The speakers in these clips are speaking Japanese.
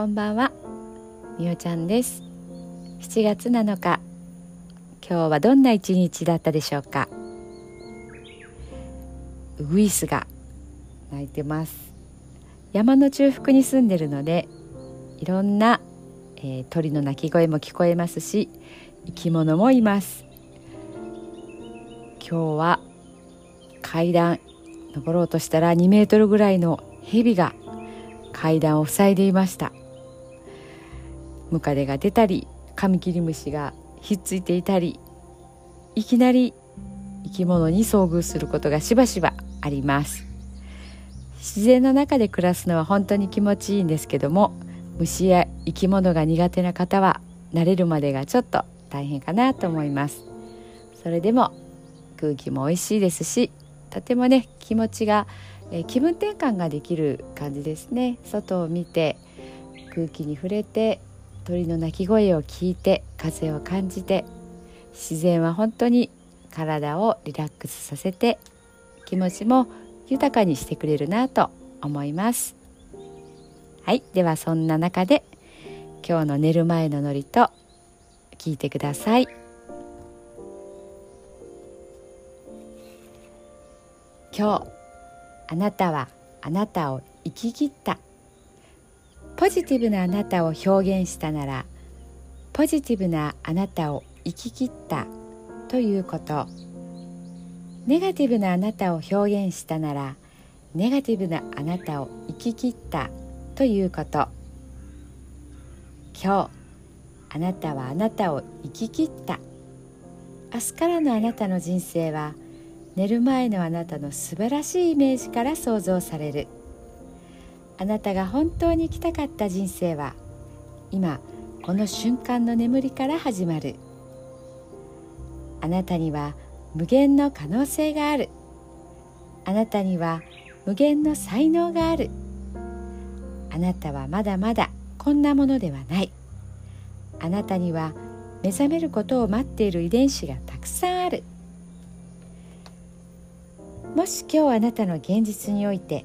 こんばんは。みおちゃんです。7月7日。今日はどんな一日だったでしょうか？ウグイスが鳴いてます。山の中腹に住んでるのでいろんな、えー、鳥の鳴き声も聞こえますし生き物もいます。今日は階段登ろうとしたら2メートルぐらいの蛇が階段を塞いでいました。ムカデが出たりカミキリムシがひっついていたりいきなり生き物に遭遇することがしばしばあります。自然の中で暮らすのは本当に気持ちいいんですけども虫や生き物が苦手な方は慣れるまでがちょっと大変かなと思います。それでも空気も美味しいですしとてもね気持ちが、え気分転換ができる感じですね。外を見て空気に触れて鳥の鳴き声を聞いて風を感じて自然は本当に体をリラックスさせて気持ちも豊かにしてくれるなと思います。はい。ではそんな中で今日の寝る前のノリと聞いてください。今日あなたはあなたを生き切った。ポジティブなあなたを表現したならポジティブなあなたを生き切ったということ。ネガティブなあなたを表現したならネガティブなあなたを生き切ったということ。今日あなたはあなたを生き切った。明日からのあなたの人生は寝る前のあなたの素晴らしいイメージから想像される。あなたが本当に生きたかった人生は今この瞬間の眠りから始まる。あなたには無限の可能性がある。あなたには無限の才能がある。あなたはまだまだこんなものではない。あなたには目覚めることを待っている遺伝子がたくさんある。もし今日あなたの現実において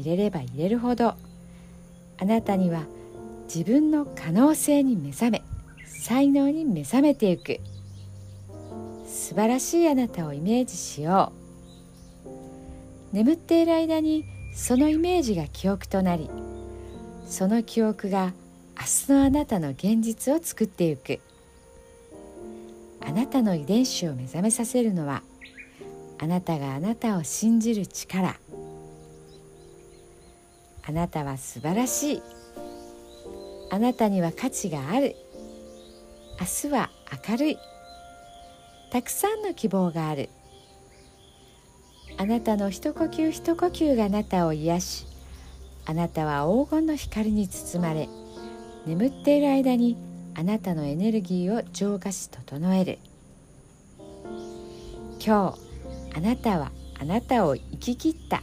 入れれば入れるほど。あなたには自分の可能性に目覚め才能に目覚めていく。素晴らしいあなたをイメージしよう。眠っている間にそのイメージが記憶となりその記憶が明日のあなたの現実を作っていく。あなたの遺伝子を目覚めさせるのはあなたがあなたを信じる力。あなたは素晴らしい。あなたには価値がある。明日は明るい。たくさんの希望がある。あなたの一呼吸一呼吸があなたを癒しあなたは黄金の光に包まれ眠っている間にあなたのエネルギーを浄化し整える。今日あなたはあなたを生き切った。